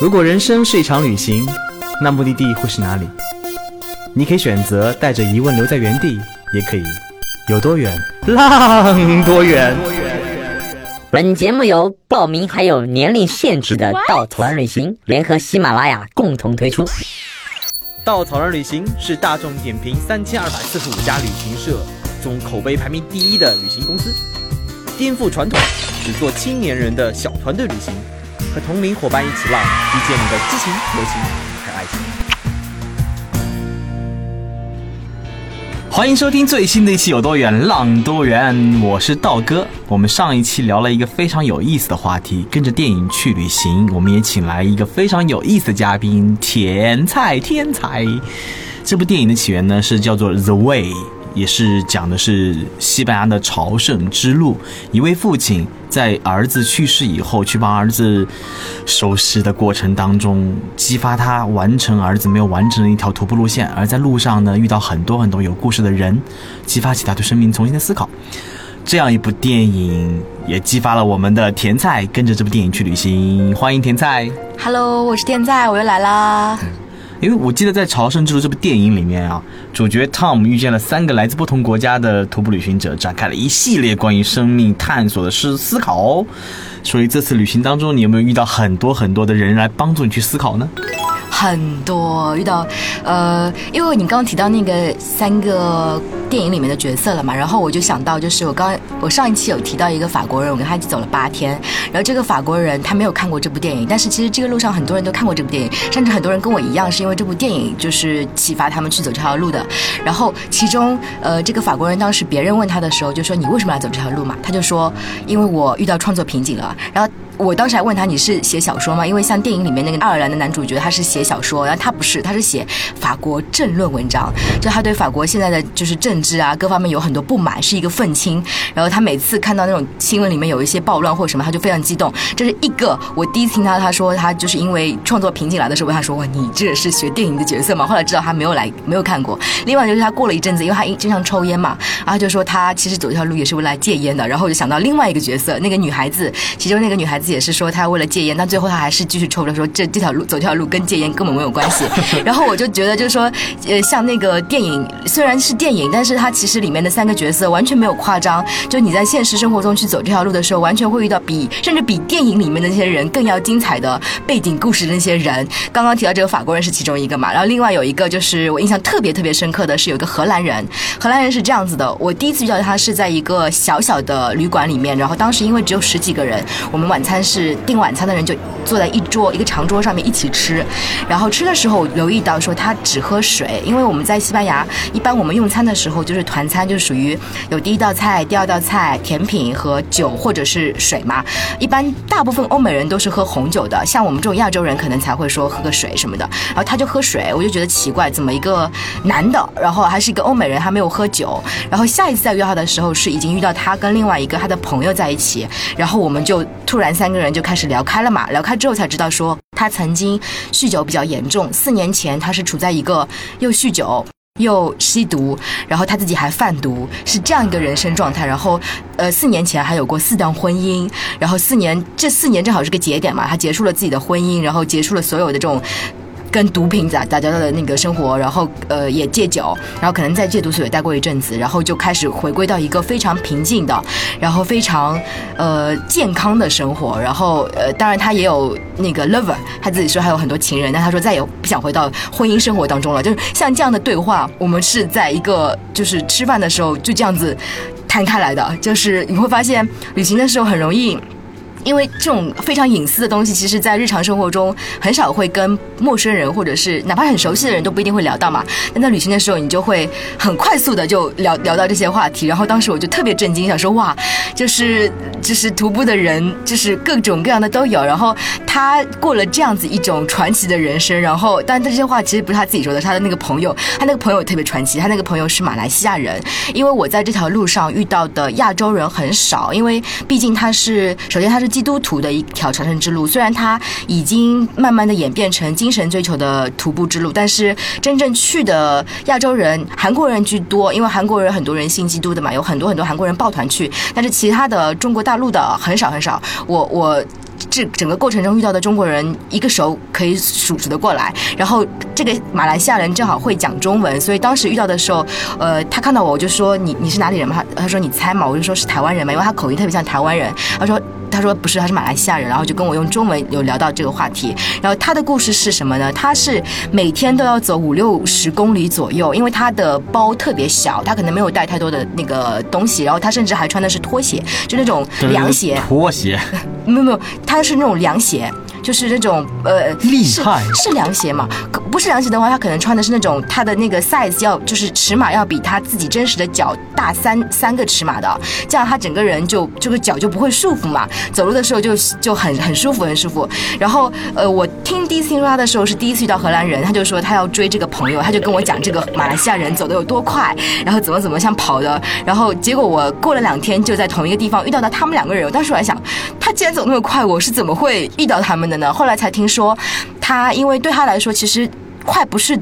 如果人生是一场旅行，那目的地会是哪里？你可以选择带着疑问留在原地，也可以有多远浪多远。本节目由报名还有年龄限制的稻草人旅行联合喜马拉雅共同推出。稻草人旅行是大众点评三千二百四十五家旅行社中口碑排名第一的旅行公司，颠覆传统，只做青年人的小团队旅行，和同龄伙伴一起浪，遇见你的激情、友情和爱情。欢迎收听最新的一期《有多远浪多远》，我是道哥。我们上一期聊了一个非常有意思的话题，跟着电影去旅行。我们也请来一个非常有意思的嘉宾，甜菜天才。这部电影的起源呢是叫做《The Way》。也是讲的是西班牙的朝圣之路，一位父亲在儿子去世以后，去帮儿子收尸的过程当中，激发他完成儿子没有完成的一条徒步路线，而在路上呢，遇到很多很多有故事的人，激发起他对生命重新的思考。这样一部电影也激发了我们的甜菜，跟着这部电影去旅行。欢迎甜菜，Hello，我是甜菜，我又来啦。因为我记得在《朝圣之路》这部电影里面啊，主角 Tom 遇见了三个来自不同国家的徒步旅行者，展开了一系列关于生命探索的思思考哦。所以这次旅行当中，你有没有遇到很多很多的人来帮助你去思考呢？很多遇到，呃，因为你刚刚提到那个三个电影里面的角色了嘛，然后我就想到，就是我刚我上一期有提到一个法国人，我跟他一起走了八天，然后这个法国人他没有看过这部电影，但是其实这个路上很多人都看过这部电影，甚至很多人跟我一样是因为这部电影就是启发他们去走这条路的。然后其中，呃，这个法国人当时别人问他的时候就说：“你为什么要走这条路嘛？”他就说：“因为我遇到创作瓶颈了。”然后。我当时还问他你是写小说吗？因为像电影里面那个爱尔兰的男主角，他是写小说，然后他不是，他是写法国政论文章，就他对法国现在的就是政治啊各方面有很多不满，是一个愤青。然后他每次看到那种新闻里面有一些暴乱或什么，他就非常激动。这是一个我第一次听他他说他就是因为创作瓶颈来的时候问他说哇你这是学电影的角色吗？后来知道他没有来没有看过。另外就是他过了一阵子，因为他经常抽烟嘛，然后就说他其实走这条路也是为了戒烟的。然后我就想到另外一个角色，那个女孩子，其中那个女孩子。也是说他为了戒烟，但最后他还是继续抽着，说这这条路走这条路跟戒烟根本没有关系。然后我就觉得，就是说，呃，像那个电影虽然是电影，但是它其实里面的三个角色完全没有夸张。就你在现实生活中去走这条路的时候，完全会遇到比甚至比电影里面的那些人更要精彩的背景故事的那些人。刚刚提到这个法国人是其中一个嘛，然后另外有一个就是我印象特别特别深刻的是有一个荷兰人，荷兰人是这样子的，我第一次遇到他是在一个小小的旅馆里面，然后当时因为只有十几个人，我们晚餐。餐是订晚餐的人就坐在一桌一个长桌上面一起吃，然后吃的时候留意到说他只喝水，因为我们在西班牙一般我们用餐的时候就是团餐，就是属于有第一道菜、第二道菜、甜品和酒或者是水嘛。一般大部分欧美人都是喝红酒的，像我们这种亚洲人可能才会说喝个水什么的。然后他就喝水，我就觉得奇怪，怎么一个男的，然后还是一个欧美人，还没有喝酒。然后下一次再约他的时候，是已经遇到他跟另外一个他的朋友在一起，然后我们就突然三。个人就开始聊开了嘛，聊开之后才知道说他曾经酗酒比较严重，四年前他是处在一个又酗酒又吸毒，然后他自己还贩毒，是这样一个人生状态。然后，呃，四年前还有过四段婚姻，然后四年这四年正好是个节点嘛，他结束了自己的婚姻，然后结束了所有的这种。跟毒品打打交道的那个生活，然后呃也戒酒，然后可能在戒毒所也待过一阵子，然后就开始回归到一个非常平静的，然后非常呃健康的生活，然后呃当然他也有那个 lover，他自己说还有很多情人，但他说再也不想回到婚姻生活当中了。就是像这样的对话，我们是在一个就是吃饭的时候就这样子摊开来的，就是你会发现旅行的时候很容易。因为这种非常隐私的东西，其实，在日常生活中很少会跟陌生人，或者是哪怕很熟悉的人都不一定会聊到嘛。但在旅行的时候，你就会很快速的就聊聊到这些话题。然后当时我就特别震惊，想说哇，就是就是徒步的人，就是各种各样的都有。然后他过了这样子一种传奇的人生。然后，但他这些话其实不是他自己说的，他的那个朋友，他那个朋友特别传奇。他那个朋友是马来西亚人，因为我在这条路上遇到的亚洲人很少，因为毕竟他是首先他是。基督徒的一条朝圣之路，虽然它已经慢慢的演变成精神追求的徒步之路，但是真正去的亚洲人，韩国人居多，因为韩国人很多人信基督的嘛，有很多很多韩国人抱团去，但是其他的中国大陆的很少很少。我我。这整个过程中遇到的中国人，一个手可以数数得过来。然后这个马来西亚人正好会讲中文，所以当时遇到的时候，呃，他看到我，我就说你你是哪里人嘛？他说你猜嘛，我就说是台湾人嘛，因为他口音特别像台湾人。他说。他说不是，他是马来西亚人，然后就跟我用中文有聊到这个话题。然后他的故事是什么呢？他是每天都要走五六十公里左右，因为他的包特别小，他可能没有带太多的那个东西。然后他甚至还穿的是拖鞋，就那种凉鞋。拖鞋？没有没有，他是那种凉鞋。就是那种呃，厉害是凉鞋嘛？不是凉鞋的话，他可能穿的是那种他的那个 size 要就是尺码要比他自己真实的脚大三三个尺码的，这样他整个人就这个脚就不会束缚嘛，走路的时候就就很很舒服很舒服。然后呃，我听第一次听说他的时候是第一次遇到荷兰人，他就说他要追这个朋友，他就跟我讲这个马来西亚人走的有多快，然后怎么怎么像跑的，然后结果我过了两天就在同一个地方遇到了他们两个人，我当时我还想，他既然走那么快，我是怎么会遇到他们？后来才听说，他因为对他来说，其实快不是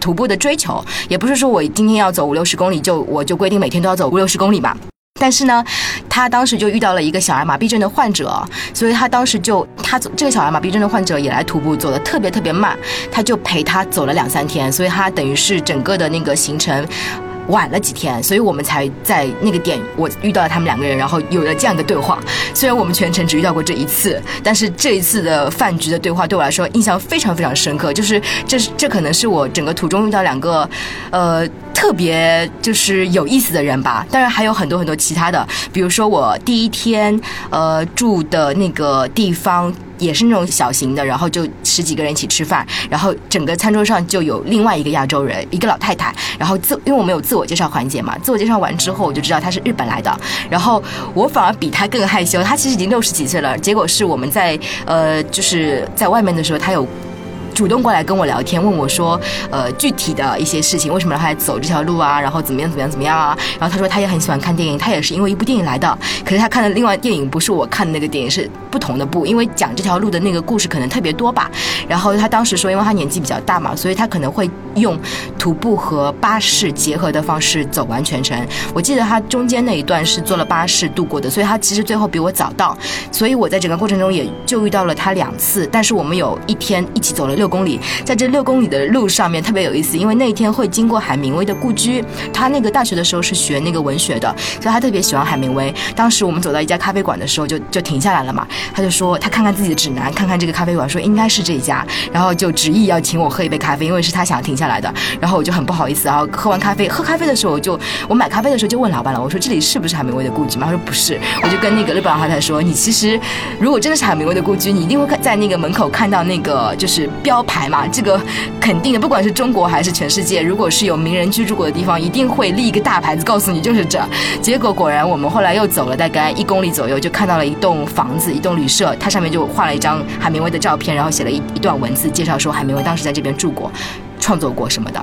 徒步的追求，也不是说我今天要走五六十公里，就我就规定每天都要走五六十公里嘛。但是呢，他当时就遇到了一个小儿麻痹症的患者，所以他当时就他走这个小儿麻痹症的患者也来徒步，走的特别特别慢，他就陪他走了两三天，所以他等于是整个的那个行程。晚了几天，所以我们才在那个点，我遇到了他们两个人，然后有了这样的对话。虽然我们全程只遇到过这一次，但是这一次的饭局的对话对我来说印象非常非常深刻。就是这是这可能是我整个途中遇到两个，呃，特别就是有意思的人吧。当然还有很多很多其他的，比如说我第一天呃住的那个地方。也是那种小型的，然后就十几个人一起吃饭，然后整个餐桌上就有另外一个亚洲人，一个老太太，然后自因为我们有自我介绍环节嘛，自我介绍完之后我就知道她是日本来的，然后我反而比她更害羞，她其实已经六十几岁了，结果是我们在呃就是在外面的时候，她有。主动过来跟我聊天，问我说，呃，具体的一些事情，为什么让他走这条路啊？然后怎么样怎么样怎么样啊？然后他说他也很喜欢看电影，他也是因为一部电影来的。可是他看的另外电影不是我看的那个电影，是不同的部，因为讲这条路的那个故事可能特别多吧。然后他当时说，因为他年纪比较大嘛，所以他可能会用徒步和巴士结合的方式走完全程。我记得他中间那一段是坐了巴士度过的，所以他其实最后比我早到。所以我在整个过程中也就遇到了他两次，但是我们有一天一起走了六。六公里，在这六公里的路上面特别有意思，因为那一天会经过海明威的故居。他那个大学的时候是学那个文学的，所以他特别喜欢海明威。当时我们走到一家咖啡馆的时候，就就停下来了嘛。他就说他看看自己的指南，看看这个咖啡馆，说应该是这家，然后就执意要请我喝一杯咖啡，因为是他想要停下来的。然后我就很不好意思，然后喝完咖啡，喝咖啡的时候我就我买咖啡的时候就问老板了，我说这里是不是海明威的故居嘛？他说不是。我就跟那个日本老太太说，你其实如果真的是海明威的故居，你一定会看在那个门口看到那个就是标招牌。嘛，这个肯定的，不管是中国还是全世界，如果是有名人居住过的地方，一定会立一个大牌子告诉你就是这。结果果然，我们后来又走了大概一公里左右，就看到了一栋房子，一栋旅社，它上面就画了一张海明威的照片，然后写了一一段文字，介绍说海明威当时在这边住过，创作过什么的。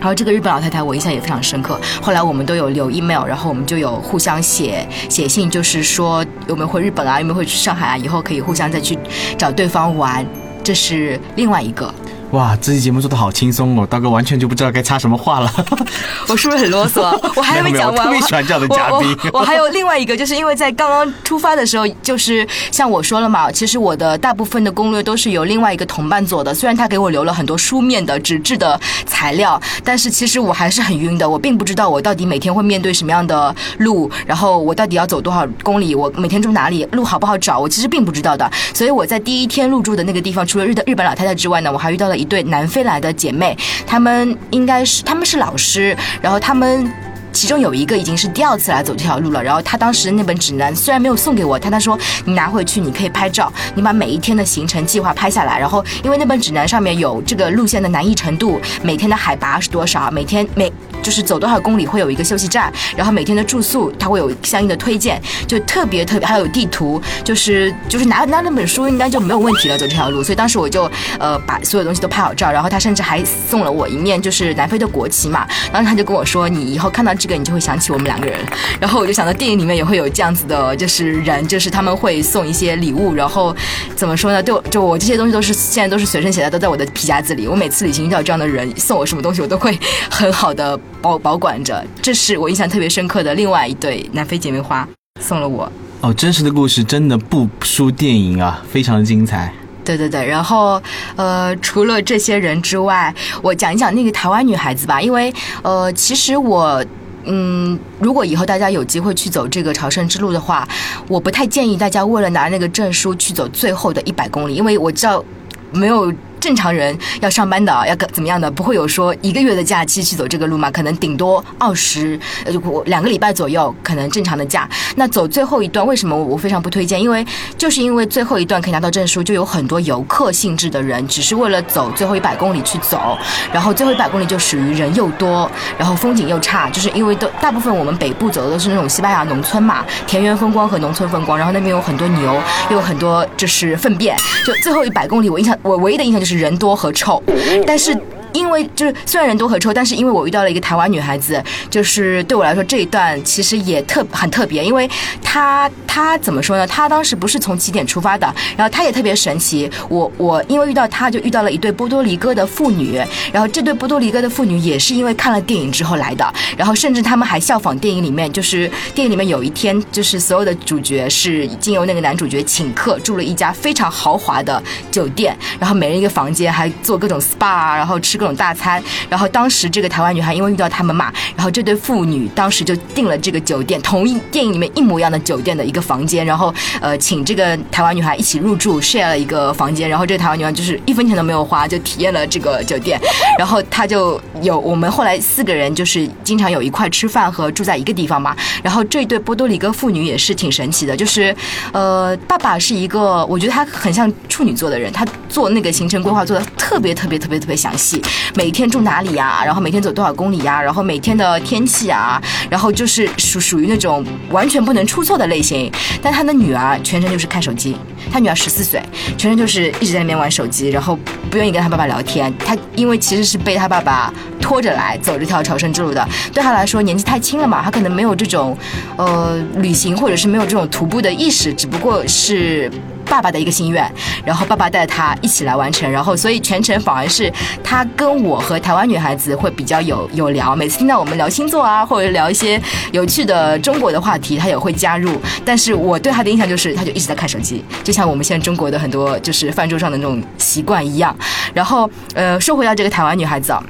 然后这个日本老太太我印象也非常深刻。后来我们都有留 email，然后我们就有互相写写信，就是说有没有回日本啊，有没有回去上海啊，以后可以互相再去找对方玩。这是另外一个。哇，这期节目做的好轻松哦，刀哥完全就不知道该插什么话了。我是不是很啰嗦？我还没讲完。我特别喜欢这样的嘉宾。我还有另外一个，就是因为在刚刚出发的时候，就是像我说了嘛，其实我的大部分的攻略都是由另外一个同伴做的。虽然他给我留了很多书面的纸质的材料，但是其实我还是很晕的。我并不知道我到底每天会面对什么样的路，然后我到底要走多少公里，我每天住哪里，路好不好找，我其实并不知道的。所以我在第一天入住的那个地方，除了日的日本老太太之外呢，我还遇到了。一对南非来的姐妹，她们应该是她们是老师，然后她们其中有一个已经是第二次来走这条路了。然后她当时那本指南虽然没有送给我，但她说你拿回去你可以拍照，你把每一天的行程计划拍下来。然后因为那本指南上面有这个路线的难易程度，每天的海拔是多少，每天每。就是走多少公里会有一个休息站，然后每天的住宿它会有相应的推荐，就特别特别还有地图，就是就是拿拿那本书应该就没有问题了走这条路，所以当时我就呃把所有东西都拍好照，然后他甚至还送了我一面就是南非的国旗嘛，然后他就跟我说你以后看到这个你就会想起我们两个人，然后我就想到电影里面也会有这样子的就是人，就是他们会送一些礼物，然后怎么说呢？就就我这些东西都是现在都是随身携带，都在我的皮夹子里，我每次旅行遇到这样的人送我什么东西，我都会很好的。保保管着，这是我印象特别深刻的另外一对南非姐妹花送了我哦，真实的故事真的不输电影啊，非常的精彩。对对对，然后呃，除了这些人之外，我讲一讲那个台湾女孩子吧，因为呃，其实我。嗯，如果以后大家有机会去走这个朝圣之路的话，我不太建议大家为了拿那个证书去走最后的一百公里，因为我知道没有。正常人要上班的，要怎么样的？不会有说一个月的假期去走这个路嘛？可能顶多二十呃两个礼拜左右，可能正常的假。那走最后一段，为什么我非常不推荐？因为就是因为最后一段可以拿到证书，就有很多游客性质的人，只是为了走最后一百公里去走。然后最后一百公里就属于人又多，然后风景又差，就是因为都大部分我们北部走的都是那种西班牙农村嘛，田园风光和农村风光。然后那边有很多牛，又有很多就是粪便。就最后一百公里，我印象我唯一的印象就是。是人多和臭，但是。因为就是虽然人多和臭，但是因为我遇到了一个台湾女孩子，就是对我来说这一段其实也特很特别，因为她她怎么说呢？她当时不是从起点出发的，然后她也特别神奇。我我因为遇到她就遇到了一对波多黎各的妇女，然后这对波多黎各的妇女也是因为看了电影之后来的，然后甚至他们还效仿电影里面，就是电影里面有一天就是所有的主角是经由那个男主角请客住了一家非常豪华的酒店，然后每人一个房间，还做各种 SPA，然后吃。各种大餐，然后当时这个台湾女孩因为遇到他们嘛，然后这对父女当时就订了这个酒店，同一电影里面一模一样的酒店的一个房间，然后呃请这个台湾女孩一起入住，share 了一个房间，然后这个台湾女孩就是一分钱都没有花就体验了这个酒店，然后她就有我们后来四个人就是经常有一块吃饭和住在一个地方嘛，然后这对波多黎各妇女也是挺神奇的，就是呃爸爸是一个我觉得他很像处女座的人，他做那个行程规划做的特别特别特别特别详细。每天住哪里呀？然后每天走多少公里呀？然后每天的天气啊？然后就是属属于那种完全不能出错的类型。但他的女儿全程就是看手机，他女儿十四岁，全程就是一直在那边玩手机，然后不愿意跟他爸爸聊天。他因为其实是被他爸爸拖着来走这条朝圣之路的，对他来说年纪太轻了嘛，他可能没有这种呃旅行或者是没有这种徒步的意识，只不过是。爸爸的一个心愿，然后爸爸带他一起来完成，然后所以全程反而是他跟我和台湾女孩子会比较有有聊，每次听到我们聊星座啊，或者聊一些有趣的中国的话题，他也会加入。但是我对他的印象就是，他就一直在看手机，就像我们现在中国的很多就是饭桌上的那种习惯一样。然后呃，说回到这个台湾女孩子啊。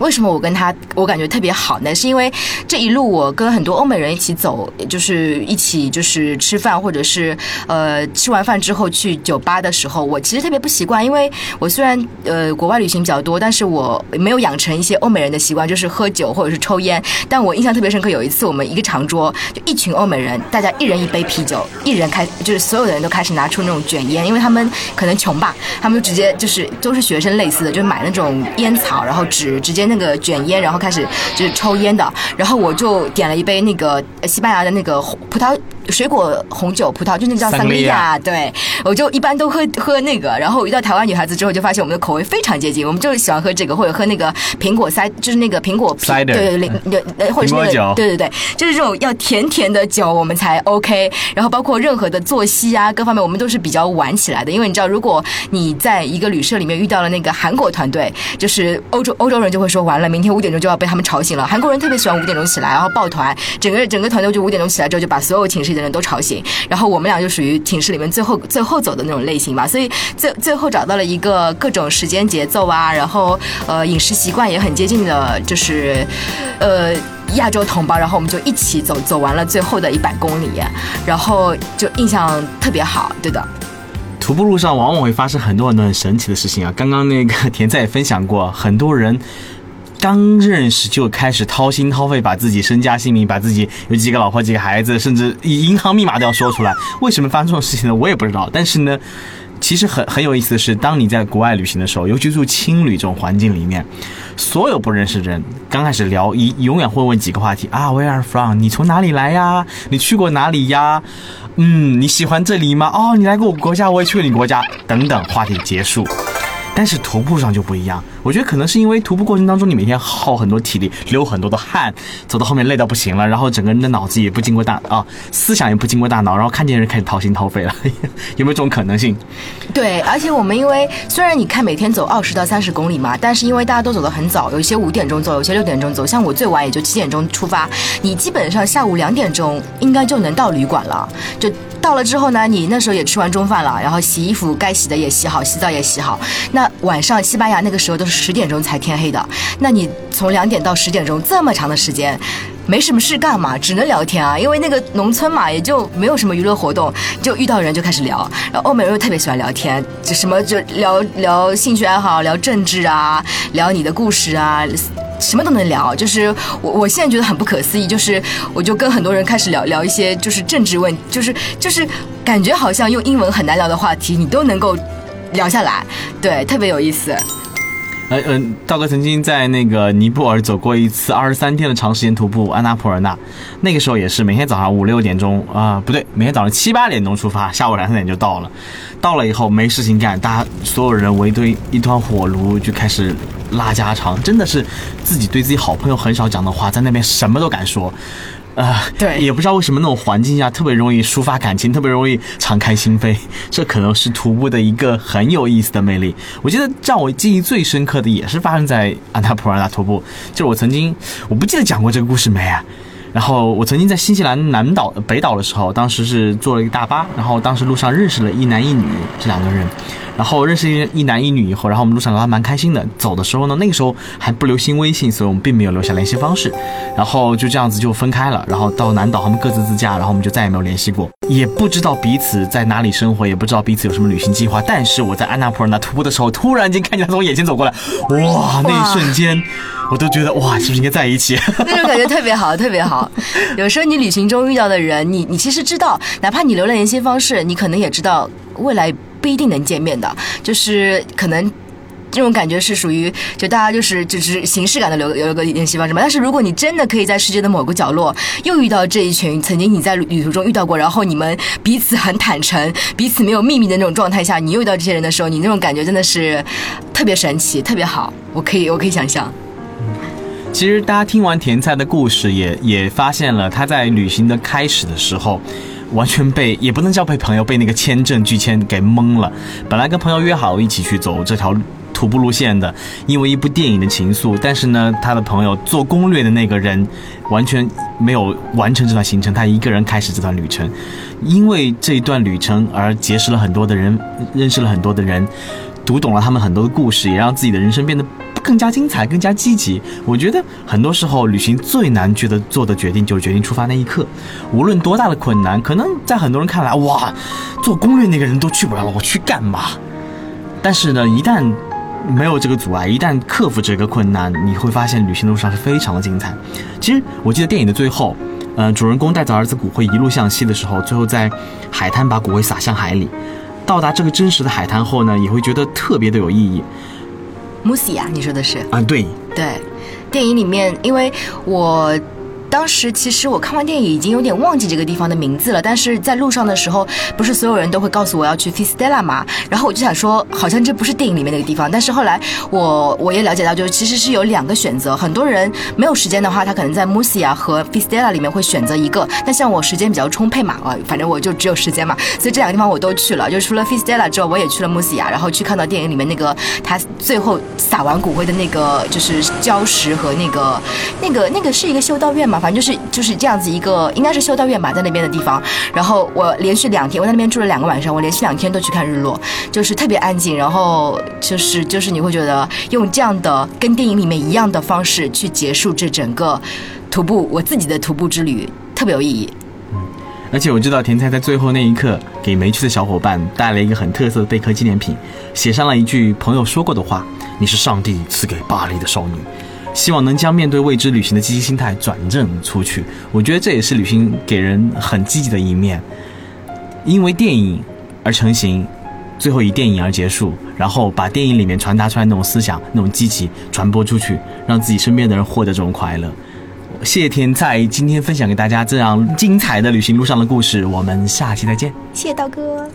为什么我跟他我感觉特别好呢？是因为这一路我跟很多欧美人一起走，就是一起就是吃饭，或者是呃吃完饭之后去酒吧的时候，我其实特别不习惯，因为我虽然呃国外旅行比较多，但是我没有养成一些欧美人的习惯，就是喝酒或者是抽烟。但我印象特别深刻，有一次我们一个长桌就一群欧美人，大家一人一杯啤酒，一人开就是所有的人都开始拿出那种卷烟，因为他们可能穷吧，他们就直接就是都是学生类似的，就买那种烟草，然后纸直接。那个卷烟，然后开始就是抽烟的，然后我就点了一杯那个西班牙的那个葡萄。水果红酒、葡萄，就那叫桑利亚。对，我就一般都喝喝那个。然后遇到台湾女孩子之后，就发现我们的口味非常接近。我们就是喜欢喝这个，或者喝那个苹果塞，就是那个苹果皮。对对对，对，或者是那个，对对对，就是这种要甜甜的酒，我们才 OK。然后包括任何的作息啊，各方面，我们都是比较晚起来的。因为你知道，如果你在一个旅社里面遇到了那个韩国团队，就是欧洲欧洲人就会说完了，明天五点钟就要被他们吵醒了。韩国人特别喜欢五点钟起来，然后抱团，整个整个团队就五点钟起来之后，就把所有寝室的人都吵醒，然后我们俩就属于寝室里面最后最后走的那种类型吧，所以最最后找到了一个各种时间节奏啊，然后呃饮食习惯也很接近的，就是呃亚洲同胞，然后我们就一起走走完了最后的一百公里，然后就印象特别好，对的。徒步路上往往会发生很多很多很神奇的事情啊，刚刚那个田仔也分享过，很多人。刚认识就开始掏心掏肺，把自己身家性命，把自己有几个老婆、几个孩子，甚至银行密码都要说出来。为什么发生这种事情呢？我也不知道。但是呢，其实很很有意思的是，当你在国外旅行的时候，尤其住青旅这种环境里面，所有不认识的人刚开始聊，一永远会问几个话题啊，Where are from？你从哪里来呀？你去过哪里呀？嗯，你喜欢这里吗？哦，你来过我国家，我也去过你国家，等等，话题结束。但是徒步上就不一样，我觉得可能是因为徒步过程当中你每天耗很多体力，流很多的汗，走到后面累到不行了，然后整个人的脑子也不经过大啊，思想也不经过大脑，然后看见人开始掏心掏肺了，有没有这种可能性？对，而且我们因为虽然你看每天走二十到三十公里嘛，但是因为大家都走得很早，有一些五点钟走，有些六点钟走，像我最晚也就七点钟出发，你基本上下午两点钟应该就能到旅馆了，就。到了之后呢，你那时候也吃完中饭了，然后洗衣服该洗的也洗好，洗澡也洗好。那晚上西班牙那个时候都是十点钟才天黑的，那你从两点到十点钟这么长的时间，没什么事干嘛，只能聊天啊，因为那个农村嘛，也就没有什么娱乐活动，就遇到人就开始聊。然后欧美人又特别喜欢聊天，就什么就聊聊兴趣爱好，聊政治啊，聊你的故事啊。什么都能聊，就是我我现在觉得很不可思议，就是我就跟很多人开始聊聊一些就是政治问，就是就是感觉好像用英文很难聊的话题，你都能够聊下来，对，特别有意思。呃嗯，道哥曾经在那个尼泊尔走过一次二十三天的长时间徒步，安纳普尔纳，那个时候也是每天早上五六点钟啊，不对，每天早上七八点钟出发，下午两三点就到了。到了以后没事情干，大家所有人围堆一团火炉就开始拉家常，真的是自己对自己好朋友很少讲的话，在那边什么都敢说。啊，对，也不知道为什么那种环境下特别容易抒发感情，特别容易敞开心扉，这可能是徒步的一个很有意思的魅力。我记得让我记忆最深刻的也是发生在安达普尔纳徒步，就是我曾经，我不记得讲过这个故事没啊？然后我曾经在新西兰南岛、北岛的时候，当时是坐了一个大巴，然后当时路上认识了一男一女这两个人。然后认识一男一女以后，然后我们路上聊得蛮开心的。走的时候呢，那个时候还不流行微信，所以我们并没有留下联系方式。然后就这样子就分开了。然后到南岛，他们各自自驾，然后我们就再也没有联系过，也不知道彼此在哪里生活，也不知道彼此有什么旅行计划。但是我在安娜普尔纳徒步的时候，突然间看见他从我眼前走过来，哇，那一瞬间，我都觉得哇，是不是应该在一起？那种感觉特别好，特别好。有时候你旅行中遇到的人，你你其实知道，哪怕你留了联系方式，你可能也知道未来。不一定能见面的，就是可能这种感觉是属于就大家就是就是形式感的留留个联系方式嘛。但是如果你真的可以在世界的某个角落又遇到这一群曾经你在旅途中遇到过，然后你们彼此很坦诚，彼此没有秘密的那种状态下，你又遇到这些人的时候，你那种感觉真的是特别神奇，特别好。我可以我可以想象。其实大家听完甜菜的故事，也也发现了他在旅行的开始的时候。完全被也不能叫被朋友被那个签证拒签给蒙了。本来跟朋友约好一起去走这条徒步路线的，因为一部电影的情愫。但是呢，他的朋友做攻略的那个人完全没有完成这段行程，他一个人开始这段旅程。因为这一段旅程而结识了很多的人，认识了很多的人，读懂了他们很多的故事，也让自己的人生变得。更加精彩，更加积极。我觉得很多时候旅行最难觉得做的决定就是决定出发那一刻。无论多大的困难，可能在很多人看来，哇，做攻略那个人都去不了了，我去干嘛？但是呢，一旦没有这个阻碍，一旦克服这个困难，你会发现旅行的路上是非常的精彩。其实我记得电影的最后，嗯，主人公带着儿子骨灰一路向西的时候，最后在海滩把骨灰撒向海里。到达这个真实的海滩后呢，也会觉得特别的有意义。穆西亚，你说的是啊？对对，电影里面，因为我。当时其实我看完电影已经有点忘记这个地方的名字了，但是在路上的时候，不是所有人都会告诉我要去 Fistella 吗？然后我就想说，好像这不是电影里面那个地方。但是后来我我也了解到，就是其实是有两个选择。很多人没有时间的话，他可能在 Musia 和 Fistella 里面会选择一个。但像我时间比较充沛嘛，啊，反正我就只有时间嘛，所以这两个地方我都去了。就除了 Fistella 之后，我也去了 Musia，然后去看到电影里面那个他最后撒完骨灰的那个就是礁石和那个那个那个是一个修道院嘛。反正就是就是这样子一个，应该是修道院吧，在那边的地方。然后我连续两天，我在那边住了两个晚上，我连续两天都去看日落，就是特别安静。然后就是就是你会觉得用这样的跟电影里面一样的方式去结束这整个徒步，我自己的徒步之旅特别有意义。嗯，而且我知道甜菜在最后那一刻给没去的小伙伴带了一个很特色的贝壳纪念品，写上了一句朋友说过的话：“你是上帝赐给巴黎的少女。”希望能将面对未知旅行的积极心态转正出去，我觉得这也是旅行给人很积极的一面。因为电影而成型，最后以电影而结束，然后把电影里面传达出来那种思想、那种积极传播出去，让自己身边的人获得这种快乐。谢谢天在今天分享给大家这样精彩的旅行路上的故事，我们下期再见。谢谢刀哥。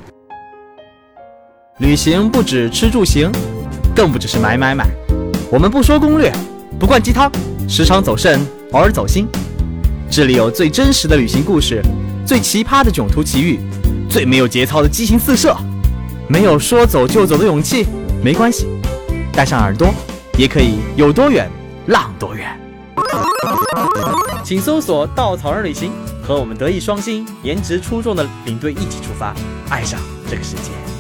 旅行不止吃住行。更不只是买买买。我们不说攻略，不灌鸡汤，时常走肾，偶尔走心。这里有最真实的旅行故事，最奇葩的囧途奇遇，最没有节操的激情四射。没有说走就走的勇气，没关系，带上耳朵，也可以有多远浪多远。请搜索“稻草人旅行”，和我们德艺双馨、颜值出众的领队一起出发，爱上这个世界。